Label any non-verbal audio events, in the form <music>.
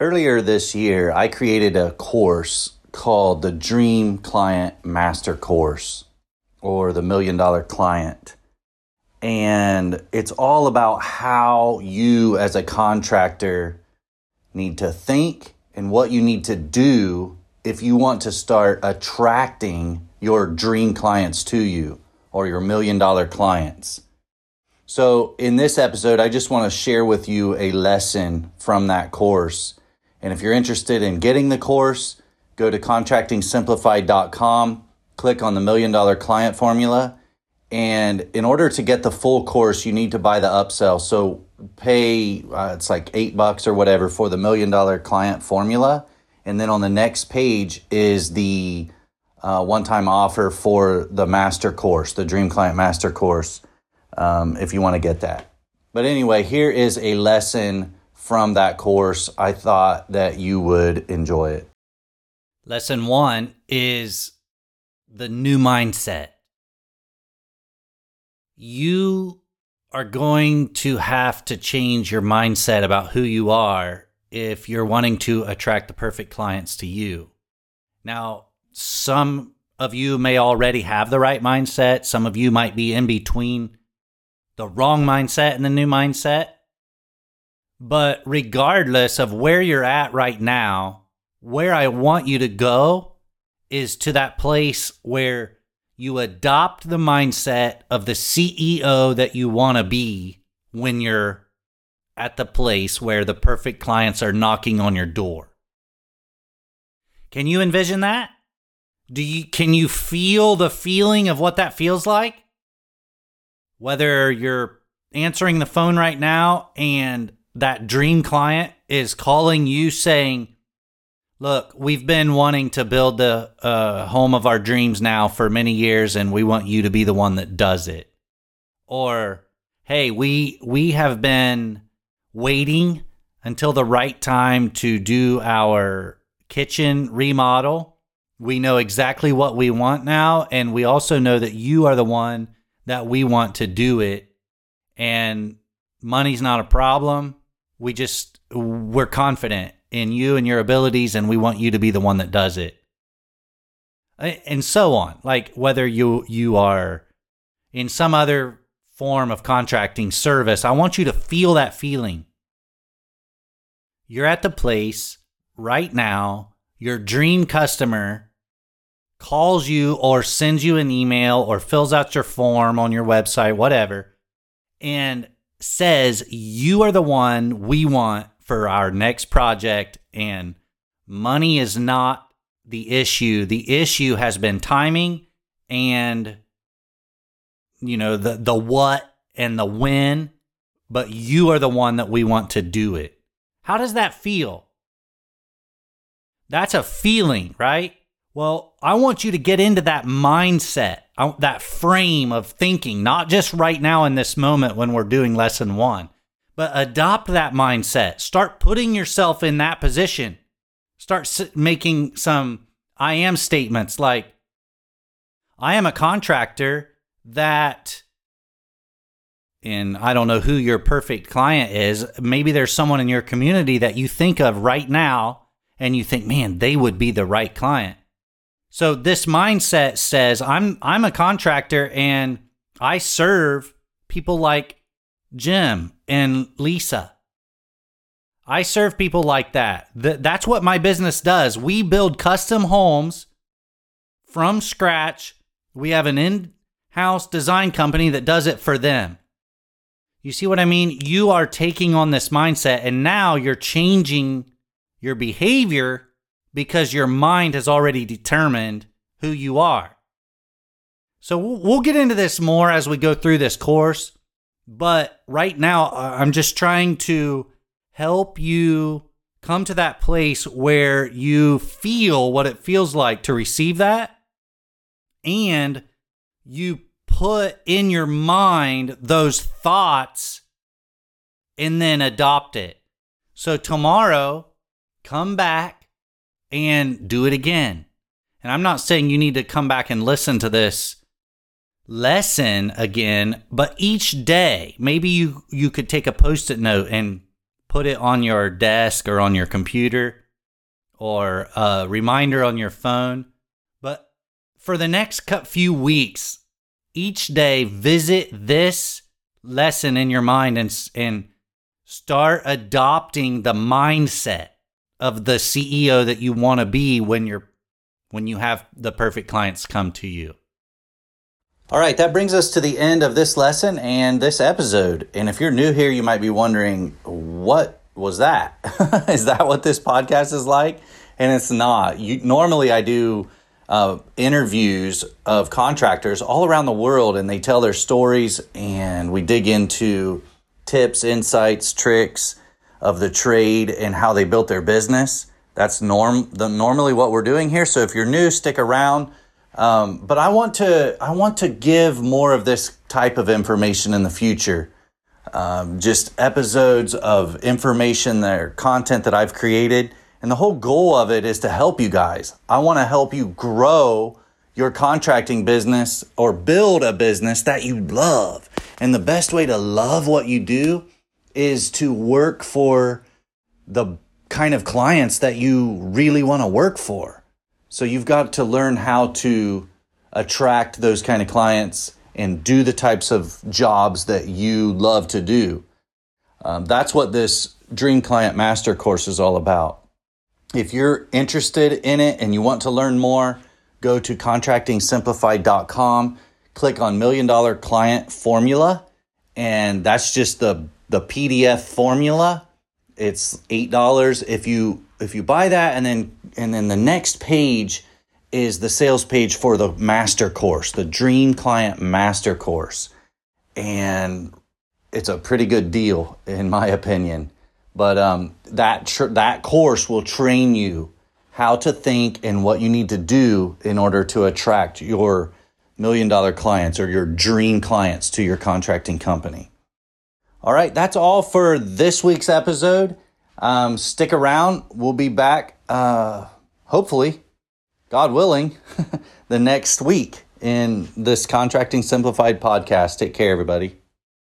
Earlier this year, I created a course called the Dream Client Master Course or the Million Dollar Client. And it's all about how you, as a contractor, need to think and what you need to do if you want to start attracting your dream clients to you or your million dollar clients. So, in this episode, I just want to share with you a lesson from that course. And if you're interested in getting the course, go to contractingsimplified.com, click on the million dollar client formula. And in order to get the full course, you need to buy the upsell. So, pay uh, it's like eight bucks or whatever for the million dollar client formula. And then on the next page is the uh, one time offer for the master course, the Dream Client Master Course um, if you want to get that. But anyway, here is a lesson from that course. I thought that you would enjoy it. Lesson one is the new mindset. You are going to have to change your mindset about who you are if you're wanting to attract the perfect clients to you. Now, some of you may already have the right mindset, some of you might be in between the wrong mindset and the new mindset. But regardless of where you're at right now, where I want you to go is to that place where you adopt the mindset of the CEO that you want to be when you're at the place where the perfect clients are knocking on your door. Can you envision that? Do you can you feel the feeling of what that feels like? whether you're answering the phone right now and that dream client is calling you saying, Look, we've been wanting to build the uh, home of our dreams now for many years, and we want you to be the one that does it. Or, hey, we we have been waiting until the right time to do our kitchen remodel. We know exactly what we want now, and we also know that you are the one that we want to do it and money's not a problem. We just we're confident in you and your abilities and we want you to be the one that does it. And so on. Like whether you you are in some other form of contracting service, I want you to feel that feeling. You're at the place right now, your dream customer calls you or sends you an email or fills out your form on your website, whatever, and says, You are the one we want for our next project, and money is not the issue. The issue has been timing and you know the the what and the when, but you are the one that we want to do it. How does that feel? That's a feeling, right? Well, I want you to get into that mindset, that frame of thinking, not just right now in this moment when we're doing lesson one, but adopt that mindset. Start putting yourself in that position. Start making some I am statements like, I am a contractor that, and I don't know who your perfect client is. Maybe there's someone in your community that you think of right now and you think, man, they would be the right client. So this mindset says I'm I'm a contractor and I serve people like Jim and Lisa. I serve people like that. Th- that's what my business does. We build custom homes from scratch. We have an in-house design company that does it for them. You see what I mean? You are taking on this mindset and now you're changing your behavior because your mind has already determined who you are. So we'll get into this more as we go through this course. But right now, I'm just trying to help you come to that place where you feel what it feels like to receive that. And you put in your mind those thoughts and then adopt it. So tomorrow, come back and do it again. And I'm not saying you need to come back and listen to this lesson again, but each day, maybe you you could take a post-it note and put it on your desk or on your computer or a reminder on your phone. But for the next few weeks, each day, visit this lesson in your mind and, and start adopting the mindset of the CEO that you want to be when you're when you have the perfect clients come to you. All right, that brings us to the end of this lesson and this episode. And if you're new here, you might be wondering, what was that? <laughs> is that what this podcast is like? And it's not. You, normally, I do uh, interviews of contractors all around the world, and they tell their stories, and we dig into tips, insights, tricks of the trade and how they built their business. That's norm the normally what we're doing here. So if you're new, stick around. Um, but I want to I want to give more of this type of information in the future. Um, just episodes of information there, content that I've created, and the whole goal of it is to help you guys. I want to help you grow your contracting business or build a business that you love. And the best way to love what you do is to work for the kind of clients that you really want to work for. So you've got to learn how to attract those kind of clients and do the types of jobs that you love to do. Um, that's what this Dream Client Master course is all about. If you're interested in it and you want to learn more, go to contractingsimplified.com, click on Million Dollar Client Formula, and that's just the the PDF formula. It's eight dollars if you if you buy that, and then and then the next page is the sales page for the master course, the Dream Client Master Course, and it's a pretty good deal in my opinion. But um, that tr- that course will train you how to think and what you need to do in order to attract your million dollar clients or your dream clients to your contracting company. All right, that's all for this week's episode. Um, stick around. We'll be back, uh, hopefully, God willing, <laughs> the next week in this Contracting Simplified podcast. Take care, everybody.